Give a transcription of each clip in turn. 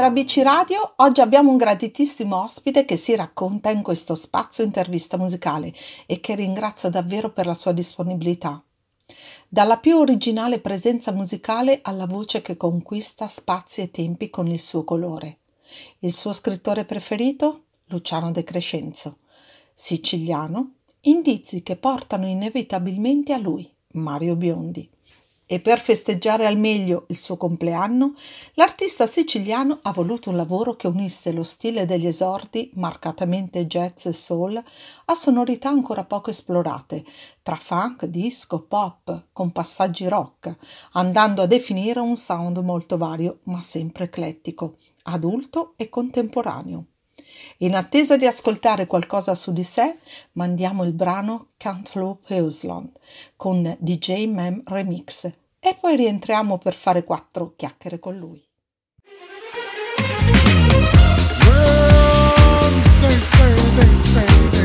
per ABC Radio oggi abbiamo un graditissimo ospite che si racconta in questo spazio intervista musicale e che ringrazio davvero per la sua disponibilità. Dalla più originale presenza musicale alla voce che conquista spazi e tempi con il suo colore. Il suo scrittore preferito? Luciano De Crescenzo. Siciliano? Indizi che portano inevitabilmente a lui, Mario Biondi e per festeggiare al meglio il suo compleanno, l'artista siciliano ha voluto un lavoro che unisse lo stile degli esordi, marcatamente jazz e soul, a sonorità ancora poco esplorate, tra funk, disco, pop, con passaggi rock, andando a definire un sound molto vario, ma sempre eclettico, adulto e contemporaneo. In attesa di ascoltare qualcosa su di sé, mandiamo il brano Cantaloupe Island con DJ Mem Remix e poi rientriamo per fare quattro chiacchiere con lui. Well, they say, they say.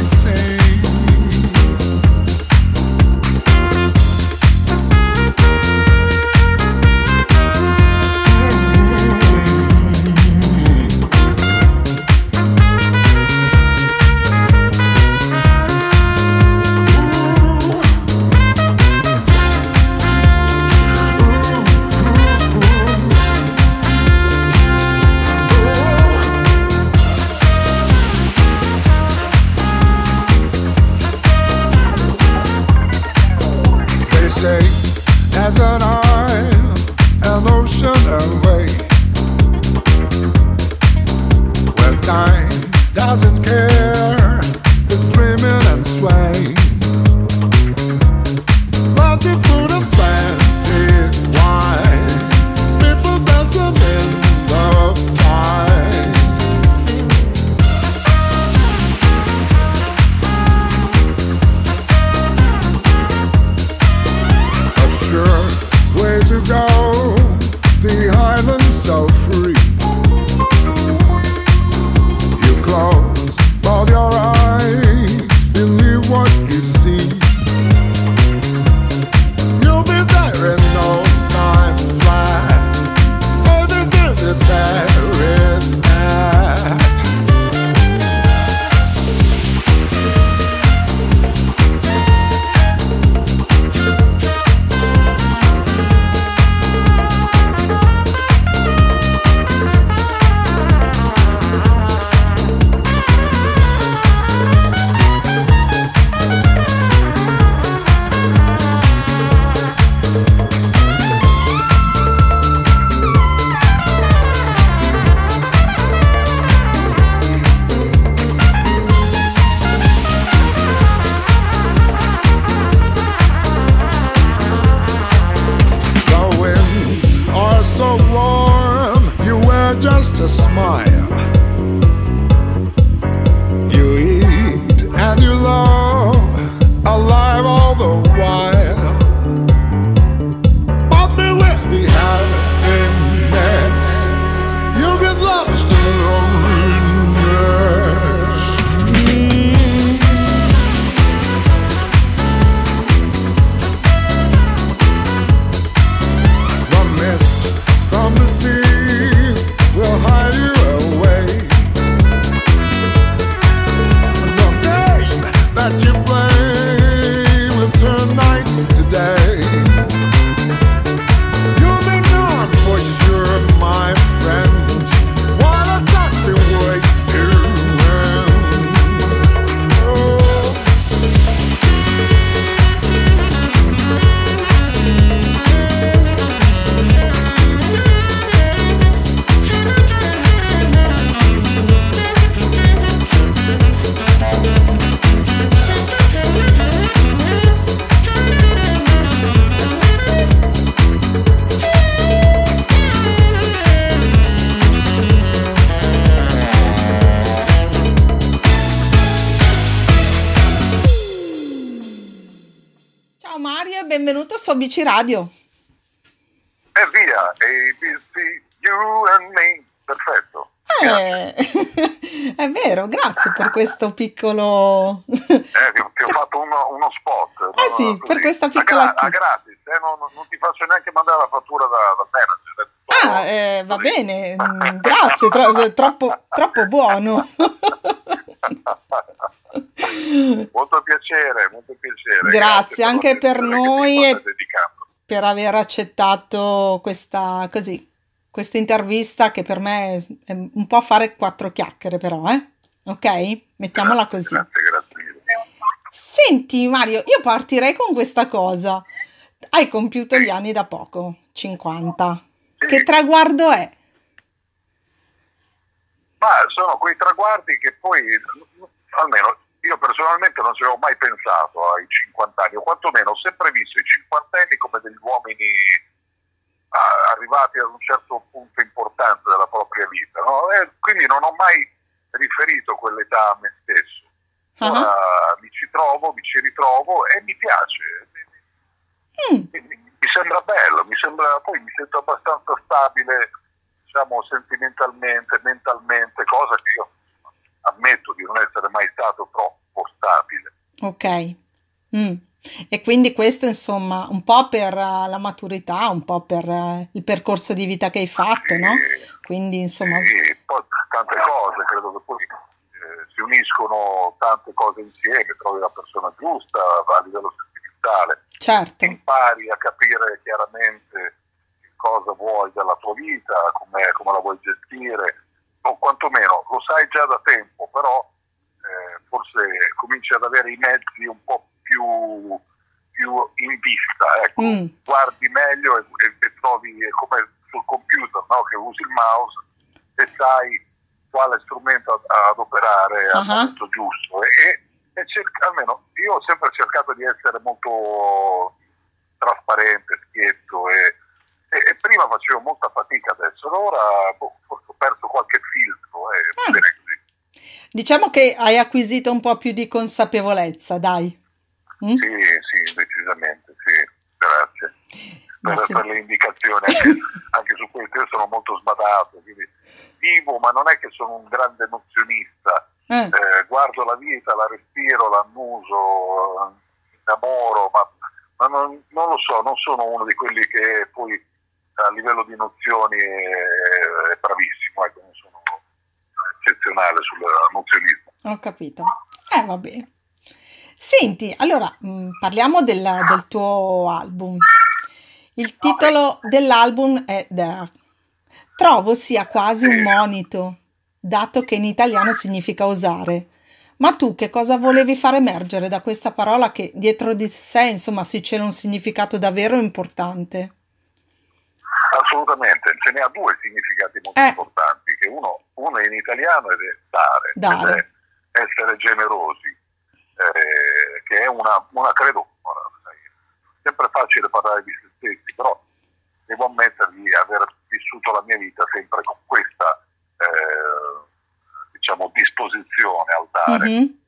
ABC Radio. E via, ABC, you and me, perfetto. Eh, è vero, grazie per questo piccolo... eh, ti, ho fatto uno, uno spot. Eh no, sì, per questa piccola... A, gra- a gratis, eh, non, non, ti faccio neanche mandare la fattura da, da manager. Ah, eh, va bene, mm, grazie, tro- troppo, troppo buono. molto piacere, molto piacere. Grazie, Grazie anche per mi noi e. per aver accettato questa, così, questa intervista che per me è un po' fare quattro chiacchiere però, eh? Ok? Mettiamola così. Grazie, grazie. Senti Mario, io partirei con questa cosa. Hai compiuto gli anni da poco, 50. Sì. Che traguardo è? Ma sono quei traguardi che poi, almeno io personalmente non ci avevo mai pensato ai 50 anni, o quantomeno ho sempre visto i cinquantenni come degli uomini ah, arrivati ad un certo punto importante della propria vita. no? E quindi non ho mai riferito quell'età a me stesso. Ora mi ci trovo, mi ci ritrovo e mi piace. mm, Mi, mi- mi sembra bello, mi sembra, poi mi sento abbastanza stabile, diciamo, sentimentalmente, mentalmente, cosa che io ammetto di non essere mai stato troppo stabile. ok. Mm. E quindi questo, insomma, un po' per eh, la maturità, un po' per eh, il percorso di vita che hai fatto, Sì, no? Quindi, insomma, sì, poi tante cose, credo che poi eh, si uniscono tante cose insieme, trovi la persona giusta a livello sentimentale, certo. impari a capire chiaramente cosa vuoi dalla tua vita, come la vuoi gestire, o quantomeno lo sai già da tempo, però eh, forse cominci ad avere i mezzi un po' più, più in vista, ecco. Mm, guardi meglio e, e- e trovi è come sul computer no? che usi il mouse e sai quale strumento ad, ad operare al Ah. momento giusto e, e- cerca- almeno io ho sempre cercato di essere molto trasparente, schietto e, e- prima facevo molta fatica adesso ora boh, perso qualche filtro e bene così. Diciamo che hai acquisito un po' più di consapevolezza, dai. Mm? Sì, sì, decisamente, sì, grazie. Ma per, per le indicazioni, anche, anche su questo io sono molto sbadato, quindi vivo, ma non è che sono un grande nozionista, Eh, Eh, guardo la vita, la respiro, la annuso, eh, innamoro, ma, ma non, non lo so, non sono uno di quelli che poi a livello di nozioni è, bravissimo, ecco, non sono eccezionale sul nozionismo. ho capito. Eh, va bene. Senti, allora, mm, parliamo della- del tuo album. Il titolo dell'album è There. Trovo sia quasi un monito, dato che in italiano significa osare. Ma tu che cosa volevi far emergere da questa parola che dietro di sé, insomma, si cela un significato davvero importante? Assolutamente, ce ne ha due significati molto Eh. importanti, che uno, uno è in italiano ed è dare, Dare. ed è essere generosi, eh, che è una, una credo, è sempre facile parlare di se stessi, però devo ammettere di aver vissuto la mia vita sempre con questa eh, diciamo disposizione al dare Mhm.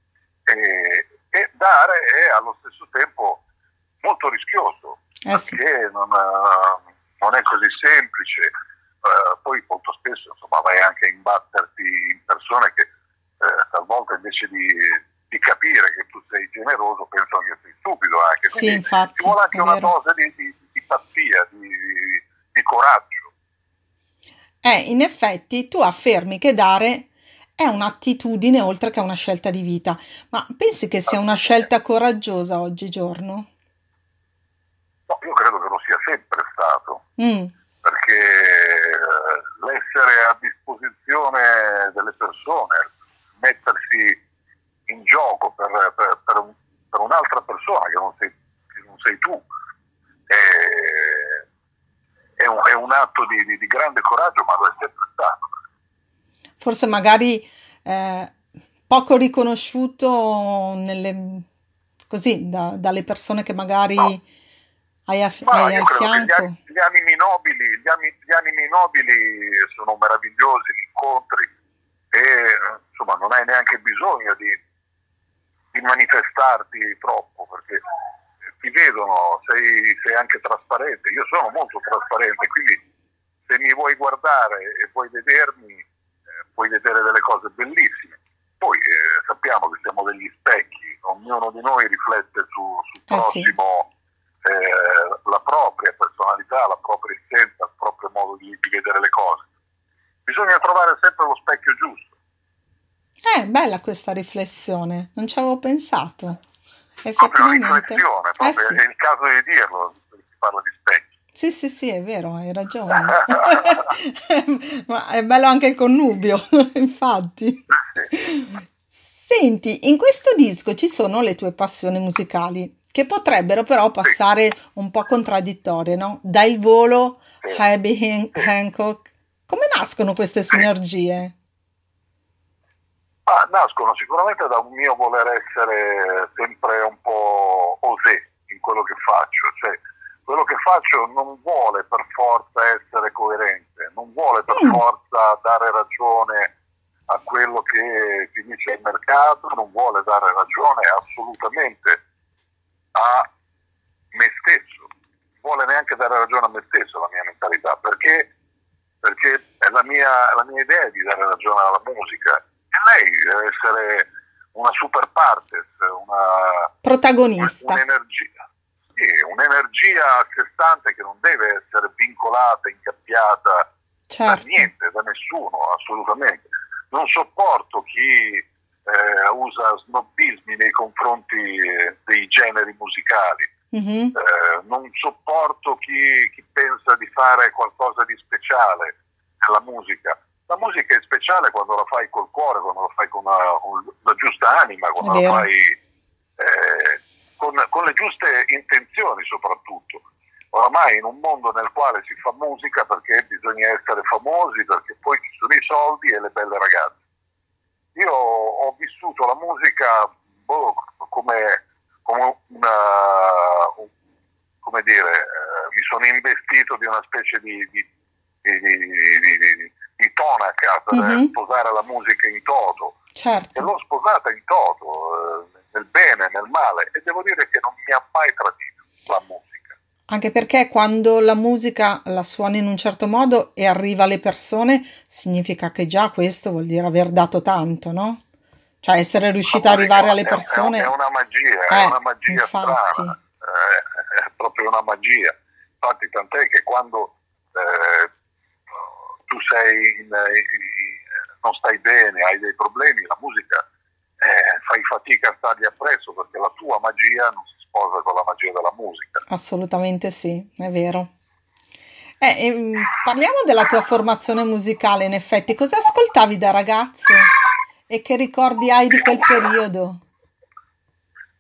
e, e dare è allo stesso tempo molto rischioso Eh sì. perché non, eh, non è così semplice. Eh, poi molto spesso insomma, vai anche a imbatterti in persone che eh, talvolta invece di, di capire che tu sei generoso pensano che sei stupido anche. Sì, Quindi infatti, ci vuole anche una dose di, di- di pazzia, di, di coraggio. Eh, in effetti tu affermi che dare è un'attitudine oltre che una scelta di vita, ma pensi che sia una scelta coraggiosa oggigiorno? No, io credo che lo sia sempre stato. Mm, perché eh, l'essere a disposizione delle persone, mettersi in gioco per, per- per un- per un'altra persona che non sei, che non sei tu, è, è un, è un atto di, di- di grande coraggio, ma lo è sempre stato. forse magari eh, poco riconosciuto nelle, così, da- dalle persone che magari No. Hai, a- Ma hai io credo che gli, fianco. gli animi nobili, gli, ani- gli animi nobili sono meravigliosi, gli incontri e insomma non hai neanche bisogno di, di manifestarti troppo perché ti vedono, sei, sei anche trasparente. Io sono molto trasparente, quindi se mi vuoi guardare e vuoi vedermi, eh, puoi vedere delle cose bellissime. Poi eh, sappiamo che siamo degli specchi, ognuno di noi riflette su- sul Eh sì. Eh, la propria personalità, la propria essenza, il proprio modo di, di vedere le cose. Bisogna trovare sempre lo specchio giusto. Eh, bella questa riflessione, non ci avevo pensato. Effettivamente. Una riflessione, eh, proprio, eh sì. è il caso di dirlo, si parla di specchio. Sì, sì, sì, è vero, hai ragione. Ma è bello anche il connubio, infatti. Eh, Senti, in questo disco ci sono le tue passioni musicali, che potrebbero però passare un po' contraddittorie, no? Dai volo, Herbie Hancock. Come nascono queste sinergie? Ah, nascono sicuramente da un mio voler essere sempre un po' osé in quello che faccio, cioè quello che faccio non vuole per forza essere coerente, non vuole per mm. forza dare ragione a quello che ti dice il mercato, non vuole dare ragione assolutamente a me stesso, non vuole neanche dare ragione a me stesso la mia mentalità, perché, perché è la mia, la mia idea di dare ragione alla musica e lei deve essere una super partes, una protagonista. Un'energia, sì, un'energia a sé stante che non deve essere vincolata, incappiata certo. da niente, da nessuno, assolutamente. Non sopporto chi eh, usa snobismi nei confronti eh, dei generi musicali. Mm-hmm. Eh, non sopporto chi, chi, pensa di fare qualcosa di speciale nella musica. La musica è speciale quando la fai col cuore, quando la fai con, una, con la giusta anima, quando la fai eh, con, con le giuste intenzioni soprattutto. Oramai in un mondo nel quale si fa musica perché bisogna essere famosi, perché poi ci sono i soldi e le belle ragazze. Io ho vissuto la musica boh, come, come, una, come dire, eh, mi sono investito di una specie di, di, di, di, di tonaca per mm-hmm. sposare la musica in toto. Certo. E l'ho sposata in toto. Eh, nel bene, nel male e devo dire che non mi ha mai tradito la musica. Anche perché quando la musica la suoni in un certo modo e arriva alle persone, significa che già questo vuol dire aver dato tanto, no? Cioè essere riuscita ad arrivare alle persone. È, una magia, eh, è una magia infatti. strana, è, è, proprio una magia. Infatti tant'è che quando eh, tu sei in, in, non stai bene, hai dei problemi, la musica eh, fai fatica a stargli appresso perché la tua magia non si sposa con la magia della musica. Assolutamente sì, è vero. Eh, ehm, parliamo della tua formazione musicale, in effetti, cosa ascoltavi da ragazzo e che ricordi hai di quel periodo?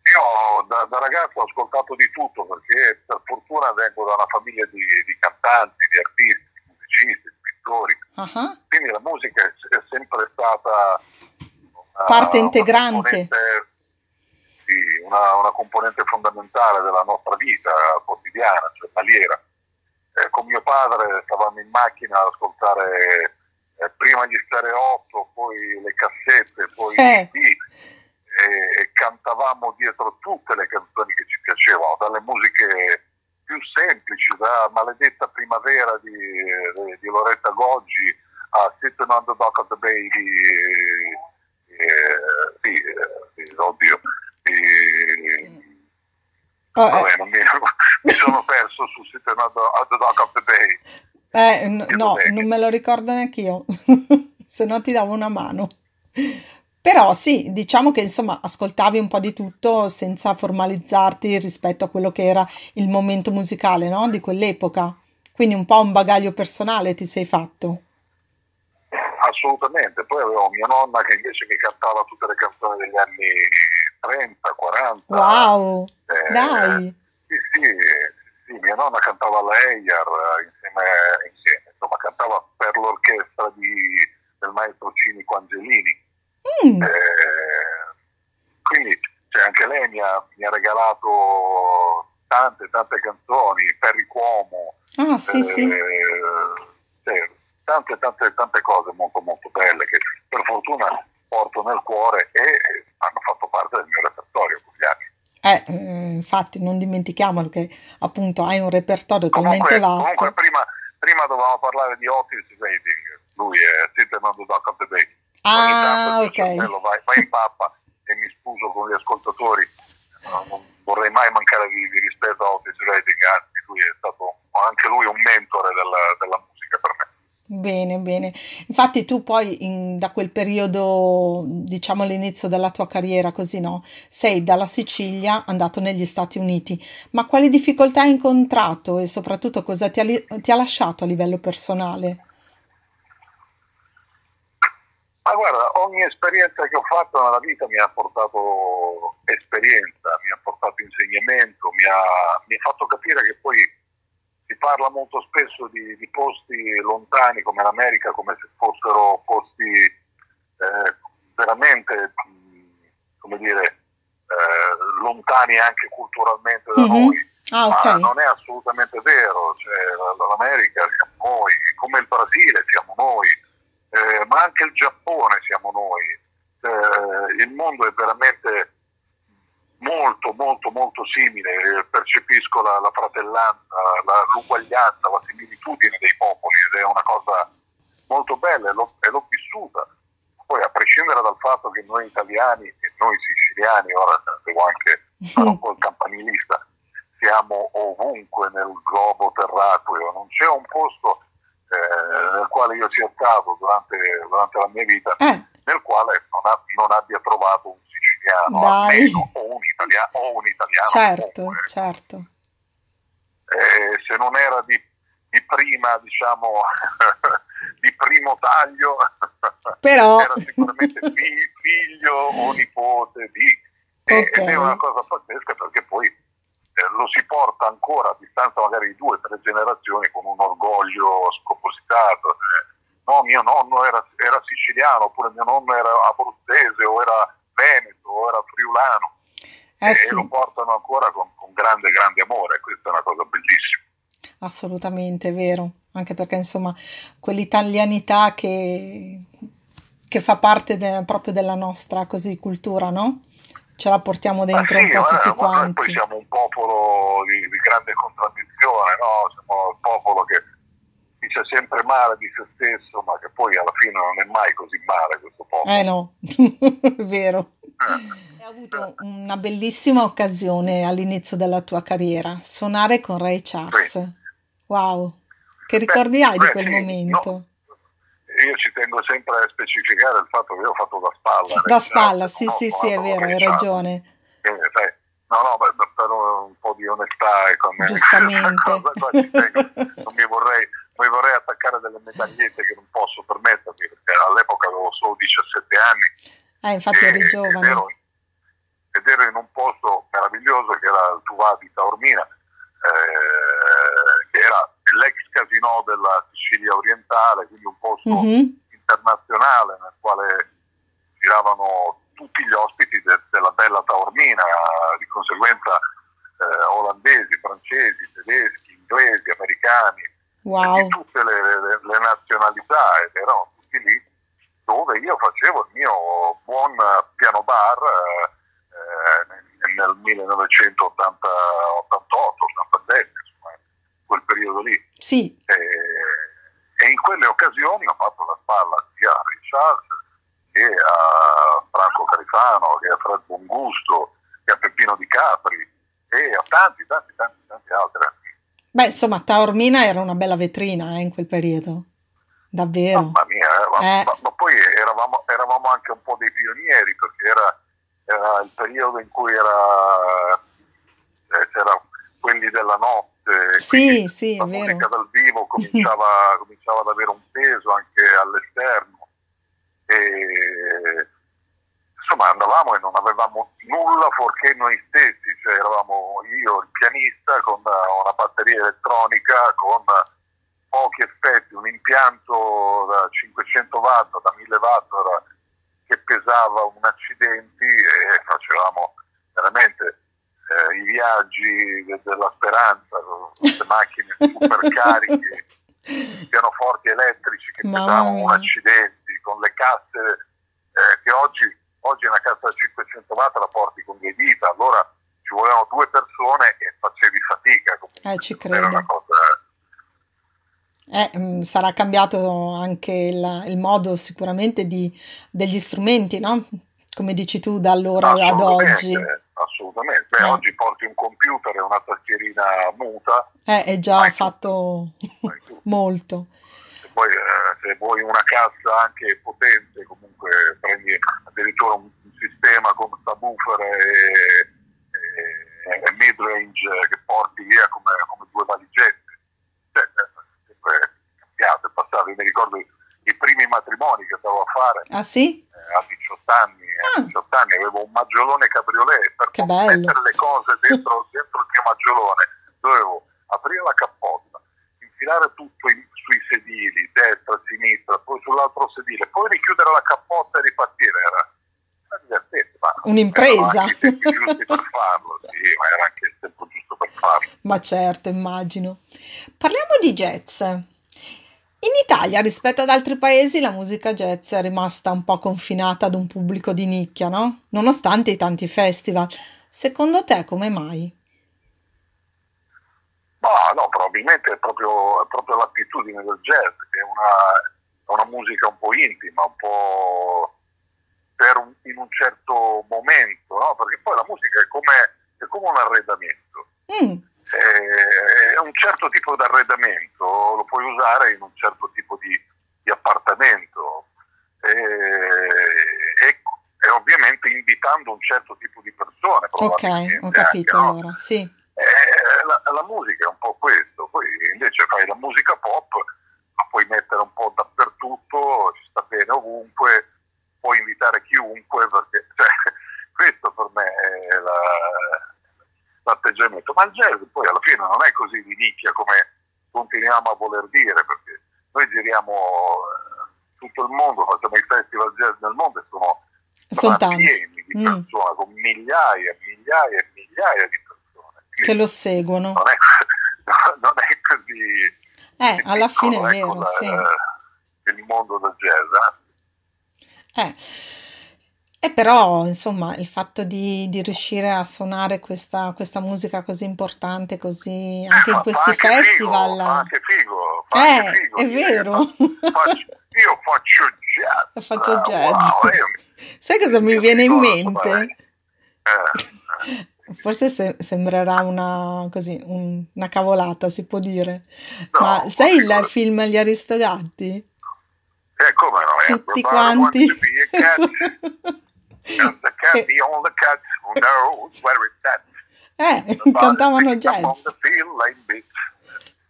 Io da, da ragazzo ho ascoltato di tutto perché per fortuna vengo da una famiglia di, di cantanti, di artisti, di musicisti, di pittori, uh-huh. quindi la musica è, è sempre stata parte integrante. Sì, una, una, componente fondamentale della nostra vita quotidiana, cioè taliera. Eh, con mio padre stavamo in macchina ad ascoltare eh, prima gli stereotto, poi le cassette, poi eh. i e, e cantavamo dietro tutte le canzoni che ci piacevano, dalle musiche più semplici, da Maledetta Primavera di, di Loretta Goggi a Sitting on the Dock of the Bay di, eh, sì, eh, sì, oddio, eh, oh, vabbè, non mi, mi, sono perso sul sito at the Dock of the Bay. Eh, n- no, non me lo ricordo neanche io, se no ti davo una mano. Però sì, diciamo che insomma ascoltavi un po' di tutto senza formalizzarti rispetto a quello che era il momento musicale, no? Di quell'epoca. Quindi un po' un bagaglio personale ti sei fatto assolutamente. Poi avevo mia nonna che invece mi cantava tutte le canzoni degli anni 30, 40. Wow! Eh, Dai! Sì, sì, sì, mia nonna cantava l'Eyar insieme, insieme, insomma cantava per l'orchestra di, del maestro Cinico Angelini. Mm. Eh, quindi cioè, anche lei mi ha, mi ha, regalato tante, tante canzoni, Perry Cuomo. Ah, sì, eh, sì. Cioè, tante, tante, tante cose molto, molto belle che per fortuna porto nel cuore e hanno fatto parte del mio repertorio con gli anni. Eh, eh infatti non dimentichiamolo che appunto hai un repertorio comunque, talmente vasto. Comunque prima, prima dovevamo parlare di Otis Redding, lui è Dock of the Bay. Ah, ok. Vai, vai in pappa e mi scuso con gli ascoltatori, non vorrei mai mancare di, di rispetto a Otis Redding, anzi lui è stato anche lui un mentore della, della. Bene, bene. Infatti tu poi in- da quel periodo, diciamo all'inizio della tua carriera, così no, sei dalla Sicilia andato negli Stati Uniti, ma quali difficoltà hai incontrato e soprattutto cosa ti ha, ti ha lasciato a livello personale? Ma guarda, ogni esperienza che ho fatto nella vita mi ha portato esperienza, mi ha portato insegnamento, mi ha, mi ha fatto capire che poi si parla molto spesso di, di posti lontani come l'America, come se fossero posti eh, veramente, come dire, eh, lontani anche culturalmente da Mhm. noi, Ah, ma ok, non è assolutamente vero, cioè, l'America siamo noi, come il Brasile siamo noi, eh, ma anche il Giappone siamo noi. Eh, il mondo è veramente molto, molto, molto simile, eh, percepisco la, la fratellanza, la- l'uguaglianza, la similitudine dei popoli ed è una cosa molto bella e l'ho, e l'ho vissuta. Poi a prescindere dal fatto che noi italiani e noi siciliani, ora devo anche fare un po' il campanilista, siamo ovunque nel globo terracqueo, non c'è un posto eh, nel quale io sia stato durante, durante la mia vita Eh, nel quale non, ha- non abbia trovato un siciliano dai, almeno o un italiano, o un italiano certo, comunque. certo. Eh, se non era di, di prima, diciamo, di primo taglio, Però, era sicuramente fi- figlio o nipote di. E- ok, Ed è una cosa pazzesca perché poi eh, lo si porta ancora a distanza magari di due o tre generazioni con un orgoglio spropositato. Eh, No, mio nonno era, era siciliano, oppure mio nonno era abruzzese, o era veneto, o era friulano, eh e sì. lo ancora con, con grande, grande amore. Questa è una cosa bellissima. Assolutamente, è vero, anche perché insomma quell'italianità che, che fa parte de- proprio della nostra così cultura, no? Ce la portiamo dentro un sì, po' ma, tutti ma noi poi quanti. siamo un popolo di, di grande contraddizione, no? Siamo il popolo che dice sempre male di se stesso, ma che poi alla fine non è mai così male questo Eh popolo. no, è vero. Hai avuto una bellissima occasione all'inizio della tua carriera, suonare con Ray Charles. Sì. Wow, che Beh, ricordi hai di beh, quel sì, no, momento? io ci tengo sempre a specificare il fatto che io ho fatto da spalla, Da spalla, Charles, sì, ho sì, sì, è vero, hai ragione, Quindi, sai, no, no, per, per un po' di onestà e con giustamente. cosa. Non mi vorrei, mi vorrei attaccare delle medagliette che non posso permettermi, perché all'epoca avevo solo 17 anni Eh, infatti eri e- ed giovane. ero, ed ero in un posto meraviglioso che era il Tuvà di Taormina, eh, che era l'ex casino della Sicilia orientale, quindi un posto Mhm, internazionale nel quale giravano tutti gli ospiti de- della bella Taormina, di conseguenza eh, olandesi, francesi, tedeschi, inglesi, americani, di Wow, tutte le, le- le nazionalità ed erano tutti lì dove io facevo il mio buon piano bar eh, eh, nel 1988, 87, insomma, quel periodo lì. sì, E, e in quelle occasioni ho fatto la spalla sia a Ray Charles che a Franco Carifano, che a Fred Bongusto, che a Peppino Di Capri e a tanti, tanti, tanti, tanti altri. beh, insomma, Taormina era una bella vetrina eh, in quel periodo, davvero. Mamma mia, eh, ma, Eh, ma- ma poi eravamo, eravamo anche un po' dei pionieri perché era, era il periodo in cui era, eh, c'era quelli della notte, sì, sì, la vero. musica dal vivo cominciava, cominciava ad avere un peso anche all'esterno. E, insomma andavamo e non avevamo nulla fuorché noi stessi, cioè eravamo io il pianista con una, una batteria elettronica, con pochi effetti, un impianto da 500 watt, da 1000 watt era- che pesava un accidenti e facevamo veramente eh, i viaggi de- della speranza queste macchine super cariche, pianoforti elettrici che Mamma pesavano un mia. accidenti, con le casse eh, che oggi, oggi una cassa da 500 watt la porti con due dita, allora ci volevano due persone e facevi fatica comunque, Eh, ci non era una credo. cosa... Eh, mm, sarà cambiato anche il, il modo sicuramente di, degli strumenti, no? Come dici tu, da allora ad oggi. Assolutamente. Beh, Eh. oggi porti un computer e una tastierina muta, Eh, è già tutto, fatto molto. poi eh, se vuoi una cassa anche potente, comunque prendi addirittura un, un sistema con subwoofer e, e, e mid-range che porti via come, come due valigette. Cioè, cambiato, è passato. Io mi ricordo i primi matrimoni che stavo a fare. Ah sì? Eh, a 18 anni, ah. a 18 anni avevo un maggiolone cabriolet per mettere le cose dentro, dentro il mio maggiolone dovevo aprire la cappotta, infilare tutto in, sui sedili, destra, sinistra, poi sull'altro sedile, poi richiudere la cappotta e ripartire. Era, era divertente, ma un'impresa. Erano anche i tempi giusti per farlo, sì, ma era anche il tempo giusto per farlo. Ma certo, immagino. Parliamo di jazz. In Italia, rispetto ad altri paesi, la musica jazz è rimasta un po' confinata ad un pubblico di nicchia, no? Nonostante i tanti festival. Secondo te, come mai? Ma no, probabilmente è proprio, è proprio l'attitudine del jazz, che è una, è una, musica un po' intima, un po' un, in un certo momento, no? Perché poi la musica è come, è come un arredamento. Mm. È un certo tipo di arredamento, lo puoi usare in un certo tipo di, di appartamento e, e, e, ovviamente invitando un certo tipo di persone. Ok, ho capito anche, allora, no? sì. Eh, la, la, musica è un po' questo, poi invece fai la musica pop, la puoi mettere un po' dappertutto, ci sta bene ovunque, puoi invitare chiunque, perché cioè, questo per me è la, l'atteggiamento. Ma il jazz poi alla fine non è così di nicchia come continuiamo a voler dire, perché noi giriamo eh, tutto il mondo, facciamo i festival jazz nel mondo e sono, sono pieni di mm. persone, mm. con migliaia e migliaia e migliaia di persone che lo seguono. Non è, non è così. Eh, alla fine è vero, ecco, sì. il mondo del jazz. Eh. eh. E però, insomma, il fatto di, di riuscire a suonare questa, questa, musica così importante, così anche in questi anche festival. Figo, anche figo, eh, anche figo, è vero. Faccio, io faccio jazz. Faccio jazz. Wow, io, Sai cosa mi viene in mente? Eh, eh. Forse se- sembrerà una, così, un- una cavolata, si può dire. No, Ma sai il figurati. film Gli Aristogatti? Eh, come no? eh, Tutti quanti. and the cat, the only cat who knows where it's at. Eh, cantavano jazz. like.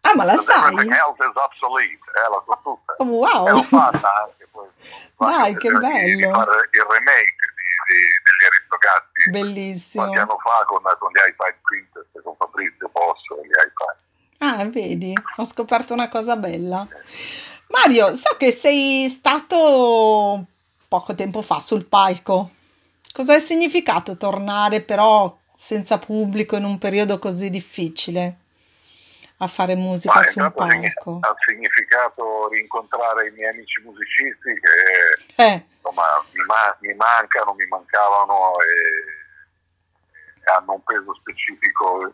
Ah, ma la Because sai? Eh, la so tutta. Oh, E wow! l'ho fatta anche poi. Dai, che bello. fare il remake di- di- degli Aristogatti Bellissimo. qualche anno fa con, con gli iPad Quintet, con Fabrizio Posso e gli iPad. Ah, vedi, ho scoperto una cosa bella. Mario, so che sei stato poco tempo fa sul palco. Cosa ha significato tornare però senza pubblico in un periodo così difficile a fare musica su un palco? ha significato rincontrare i miei amici musicisti che Eh, insomma, mi, ma- mi mancano, mi mancavano e, e hanno un peso specifico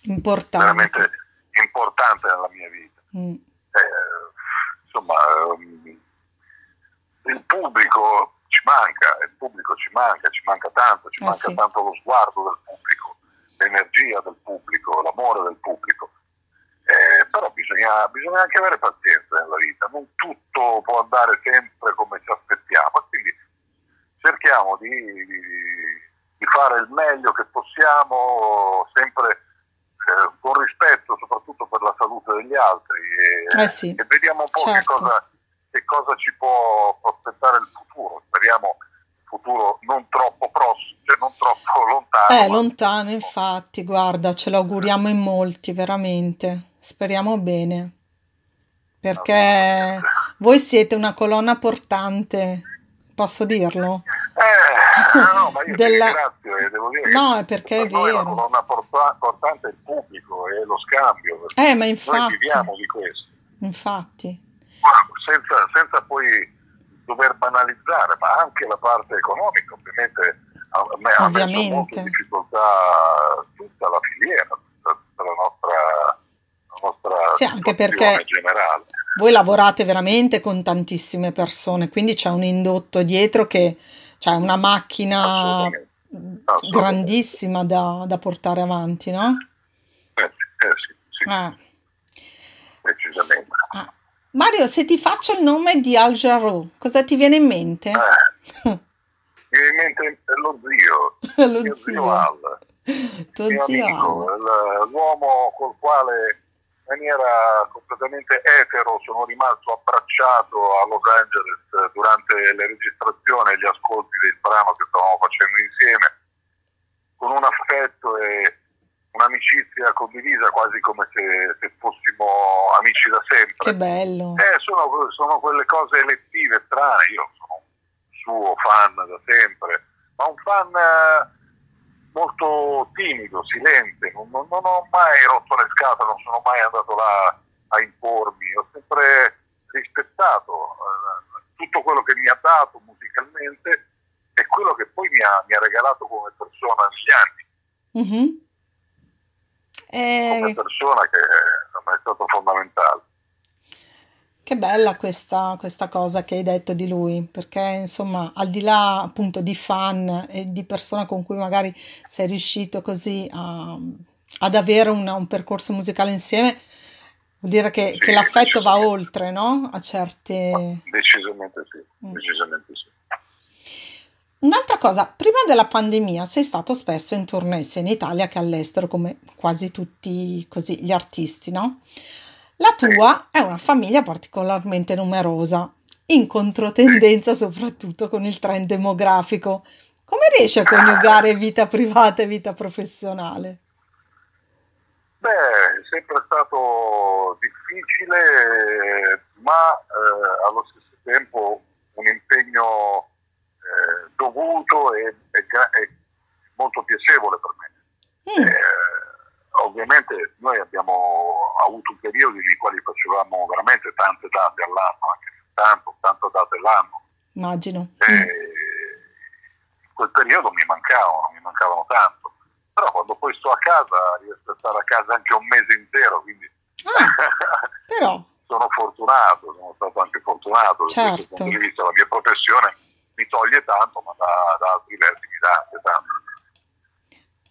importante. veramente importante nella mia vita. Mm. Eh, insomma, ehm, il pubblico ci manca, il pubblico ci manca, ci manca tanto, ci Eh manca sì. tanto lo sguardo del pubblico, l'energia del pubblico, l'amore del pubblico. Eh, però bisogna, bisogna anche avere pazienza nella vita, non tutto può andare sempre come ci aspettiamo, quindi cerchiamo di, di- di fare il meglio che possiamo, sempre eh, con rispetto soprattutto per la salute degli altri e, Eh sì, e vediamo un po' che, certo. cosa, che cosa ci può aspettare il futuro. Speriamo futuro non troppo prossimo, cioè non troppo lontano. Eh, lontano, infatti, guarda, ce lo auguriamo in molti, veramente. Speriamo bene. Perché voi siete una colonna portante, posso dirlo? Eh, no, ma io Della- ti ringrazio e devo dire No, è perché è per noi la vero. colonna porta- portante è il pubblico e lo scambio. Eh, ma Noi infatti, viviamo di questo. infatti. Senza, senza poi dover banalizzare, ma anche la parte economica, ovviamente ha messo Ovviamente. molto in difficoltà tutta la filiera, tutta, tutta la nostra, la nostra Sì, anche perché- generale. Voi lavorate veramente con tantissime persone, quindi c'è un indotto dietro che c'è una macchina Assolutamente. Assolutamente. grandissima da, da portare avanti, no? Eh, eh, sì, sì, Eh, decisamente. ah. Mario, se ti faccio il nome di Al Jarreau, cosa ti viene in mente? Eh, mi viene in mente lo zio, Lo mio zio. zio Al, Tuo mio zio amico, Al. l'uomo col quale in maniera completamente etero sono rimasto abbracciato a Los Angeles durante le registrazioni e gli ascolti del brano che stavamo facendo insieme, con un affetto e un'amicizia condivisa quasi come se, se fossimo amici da sempre. Che bello. Eh, sono, sono quelle cose elettive strane, io sono un suo fan da sempre, ma un fan eh, molto timido, silente, non, non- non ho mai rotto le scatole, non sono mai andato là a impormi, ho sempre rispettato eh, tutto quello che mi ha dato musicalmente e quello che poi mi ha, mi ha regalato come persona negli anni, Mhm. Come Eh, persona che insomma, è stato fondamentale. che bella questa, questa cosa che hai detto di lui, perché insomma, al di là appunto di fan e di persona con cui magari sei riuscito così a- ad avere una- un percorso musicale insieme, vuol dire che, Sì, che l'affetto va oltre, no? A certe... Decisamente sì, Mm. decisamente sì. Un'altra cosa, prima della pandemia sei stato spesso in tournée sia in Italia che all'estero, come quasi tutti così, gli artisti, no? La tua è una famiglia particolarmente numerosa, in controtendenza soprattutto con il trend demografico. Come riesci a coniugare vita privata e vita professionale? Beh, è sempre stato difficile, ma eh, allo stesso tempo un impegno eh, dovuto e, e e molto piacevole per me. Mm, Eh, ovviamente noi abbiamo avuto periodi nei quali facevamo veramente tante date all'anno, anche 70, 80 date all'anno. immagino. Mm, in quel periodo mi mancavano, mi mancavano tanto. Però quando poi sto a casa riesco a stare a casa anche un mese intero, quindi Ah, però, sono fortunato, sono stato anche fortunato Certo. punto di vista. La mia professione mi toglie tanto, ma da, da altri versi mi dà anche tanto.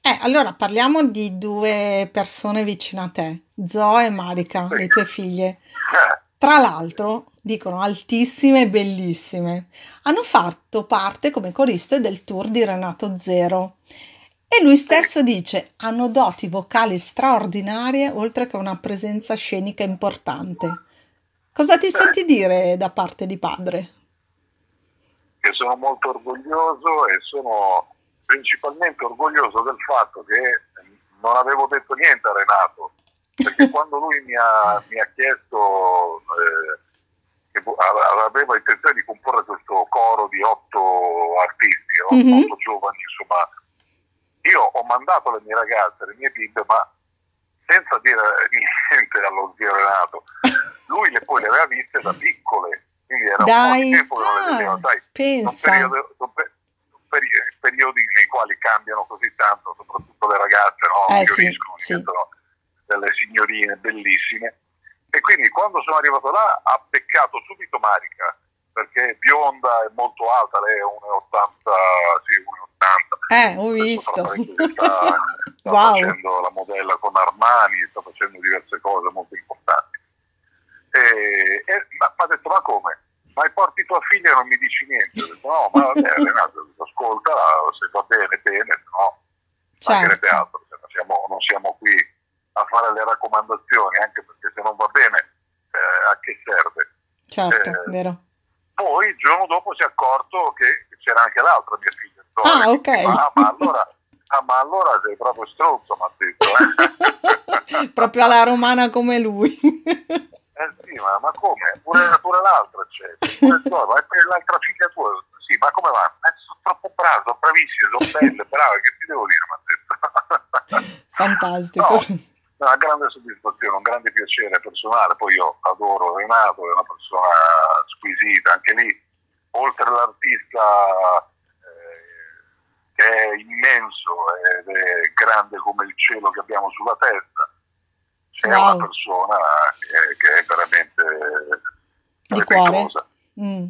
eh, allora parliamo di due persone vicine a te, Zoe e Marika, Sì. le tue figlie. Eh, Tra l'altro, dicono altissime e bellissime. Hanno fatto parte come coriste del tour di Renato Zero. E lui stesso dice: hanno doti vocali straordinarie, oltre che una presenza scenica importante. Cosa ti senti dire da parte di padre? Che sono molto orgoglioso e sono principalmente orgoglioso del fatto che non avevo detto niente a Renato, perché quando lui mi ha, mi ha chiesto eh, che aveva intenzione di comporre questo coro di otto artisti, no? Mhm. otto giovani, insomma, io ho mandato le mie ragazze, le mie bimbe, ma senza dire niente allo zio Renato. Lui le, poi le aveva viste da piccole, quindi era un po' Dai, di tempo che non le ah, vedeva, sai, sono pensa. periodi, sono pe- sono peri- periodi nei quali cambiano così tanto, soprattutto le ragazze, no? Eh, sì, sì. diventano delle signorine bellissime. E quindi quando sono arrivato là ha beccato subito Marica, perché è bionda e molto alta, lei è 1,80, sì, 1,80. Eh, ho visto. sta, sta Wow. facendo la modella con Armani, sta facendo diverse cose molto importanti. E, e- ma mi ha detto, ma come? Ma porti tua figlia e non mi dici niente? Ho detto, no, ma vabbè, Renato, ascolta, se va bene, bene, se no mancherebbe Certo. altro. Se non, siamo, non siamo qui a fare le raccomandazioni, anche perché se non va bene, eh, a che serve? Certo, Eh, vero. Poi il giorno dopo si è accorto che c'era anche l'altra mia figlia. Ah, ok. Ah, ma allora, ah, ma allora sei proprio stronzo, mi ha detto. Eh. Proprio alla romana come lui. Eh sì, ma, ma come? Pure, pure l'altra c'è. Pure Zoe, ma è l'altra figlia tua? Sì, ma come va? Eh, sono troppo brave, sono bravissime, sono belle, brave, che ti devo dire? Mi ha detto. Fantastico. No, una grande soddisfazione, un grande piacere personale. Poi io adoro Renato, è una persona squisita. Anche lì, oltre all'artista eh, che è immenso ed è grande come il cielo che abbiamo sulla testa, c'è Wow. una persona che, che è veramente Di cuore. Mm.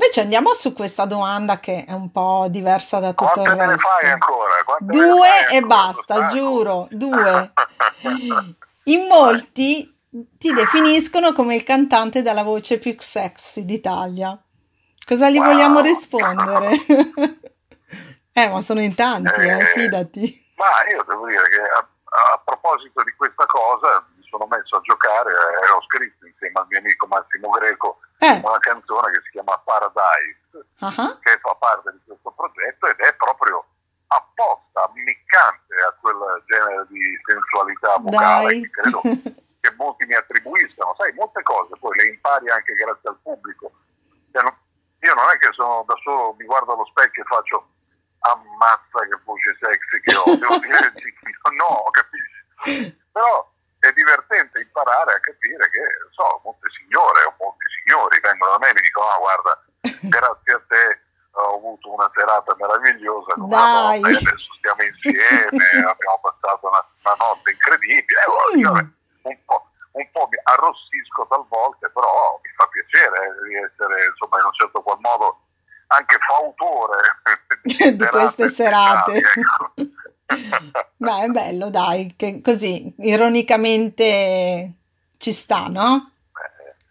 Invece andiamo su questa domanda che è un po' diversa da tutto Quante il me ne resto. fai ancora? Quante Due fai e ancora? basta, giuro, due. In molti ti definiscono come il cantante dalla voce più sexy d'Italia. Cosa gli Wow. vogliamo rispondere? eh, ma sono in tanti, eh, Eh, fidati. Ma io devo dire che a, proposito di questa cosa mi sono messo a giocare e ho scritto insieme al mio amico Massimo Greco Eh, una canzone che si chiama Paradise, ah, che fa parte di questo progetto ed è proprio apposta, ammiccante a quel genere di sensualità vocale che credo che molti mi attribuiscono. Sai, molte cose poi le impari anche grazie al pubblico. Cioè, io non è che sono da solo, mi guardo allo specchio e faccio ammazza che voce sexy che ho, devo dire no, capisci? Però è divertente imparare a capire che, so, molte signore o molti signori vengono da me e mi dicono, ah guarda, grazie a te ho avuto una serata meravigliosa con una Dai. donna e adesso stiamo insieme, abbiamo passato una, una notte incredibile. Eh, io Mm. un po', un po' mi arrossisco talvolta, però mi fa piacere eh, di essere, insomma, in un certo qual modo anche fautore Di queste serate. speciali, ecco. Beh, è bello, dai, che così ironicamente ci sta, no?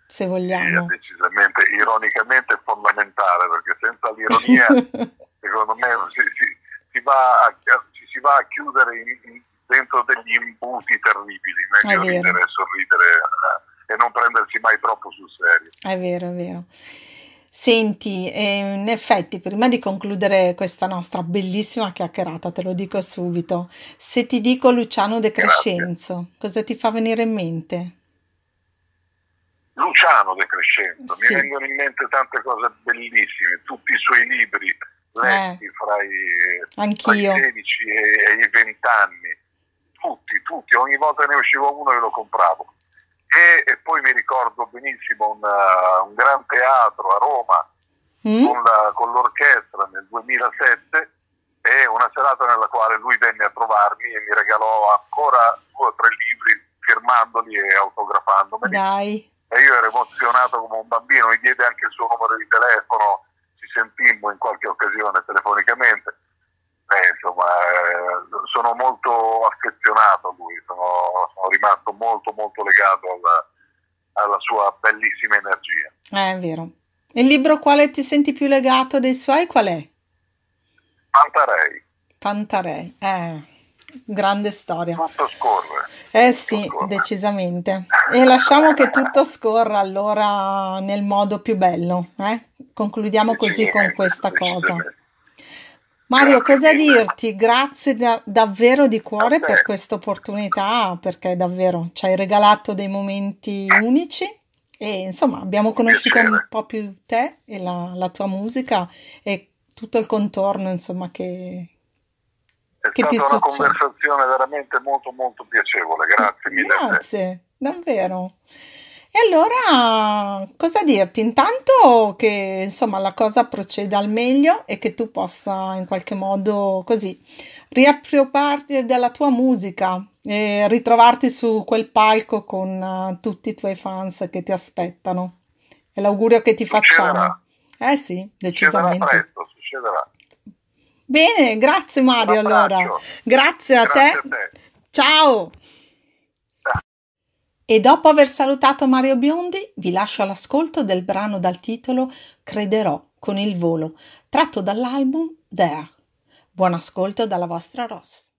Se sì, è vogliamo. decisamente, ironicamente è fondamentale, perché senza l'ironia, secondo me, si, si- si va a, ci si va a chiudere in- in- dentro degli imbuti terribili, meglio ridere e sorridere eh, e non prendersi mai troppo sul serio. È vero, è vero. Senti, eh, in effetti, prima di concludere questa nostra bellissima chiacchierata, te lo dico subito, se ti dico Luciano De. Crescenzo, cosa ti fa venire in mente? Luciano De Crescenzo, Sì. mi vengono in mente tante cose bellissime, tutti i suoi libri letti fra, i, fra i Anch'io. 16 e, e i 20 anni, tutti, tutti, ogni volta ne usciva uno io lo compravo. E, e poi mi ricordo benissimo un, uh, un gran teatro a Roma Mm? con, la- con l'orchestra nel 2007 e una serata nella quale lui venne a trovarmi e mi regalò ancora due o tre libri firmandoli e autografandomeli Dai, e io ero emozionato come un bambino, mi diede anche il suo numero di telefono, ci sentimmo in qualche occasione telefonicamente. Eh, insomma, sono molto affezionato a lui, sono, sono rimasto molto molto legato alla, alla sua bellissima energia. Eh, è vero. Il libro quale ti senti più legato dei suoi qual è? Pantarei, Pantarei. Eh, grande storia. tutto scorre. Eh sì, Tutto scorre. decisamente. E lasciamo che tutto scorra allora nel modo più bello, eh? Concludiamo così con questa cosa. Mario, cosa dirti? Grazie da- davvero di cuore per questa opportunità, perché davvero ci hai regalato dei momenti unici e insomma abbiamo conosciuto un po' più te e la, la tua musica e tutto il contorno, insomma, che, È Che ti stata una succede? conversazione veramente molto molto piacevole, grazie mille. Grazie, davvero. E allora, cosa dirti? Intanto che insomma la cosa proceda al meglio e che tu possa in qualche modo così riappropriarti della tua musica e ritrovarti su quel palco con eh, tutti i tuoi fans che ti aspettano. È l'augurio che ti facciamo. Succederà. Eh sì, Succederà decisamente. presto, succederà. Bene, grazie Mario allora. Grazie a Grazie te. a te. Ciao! E dopo aver salutato Mario Biondi, vi lascio all'ascolto del brano dal titolo Crederò con il volo, tratto dall'album There. Buon ascolto dalla vostra Ross.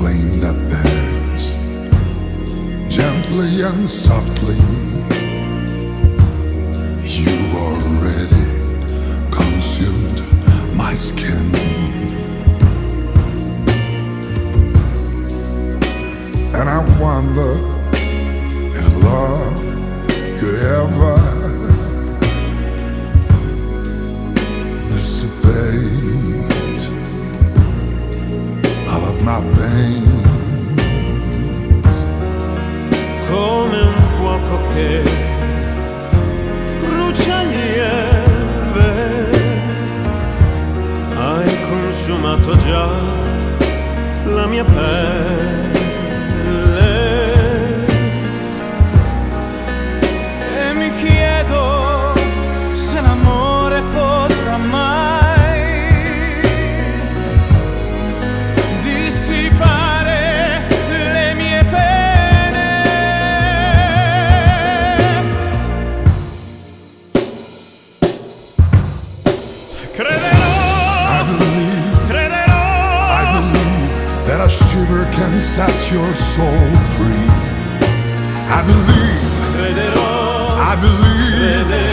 Flame that burns gently and softly. You've already consumed my skin. And I wonder if love could ever dissipate my pain. come un fuoco che brucia lieve. Hai consumato già la mia pelle. Can set your soul free. I believe, I believe,